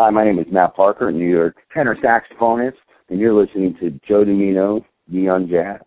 Hi, my name is Matt Parker, New York tenor saxophonist, and you're listening to Joe Domino Neon Jazz.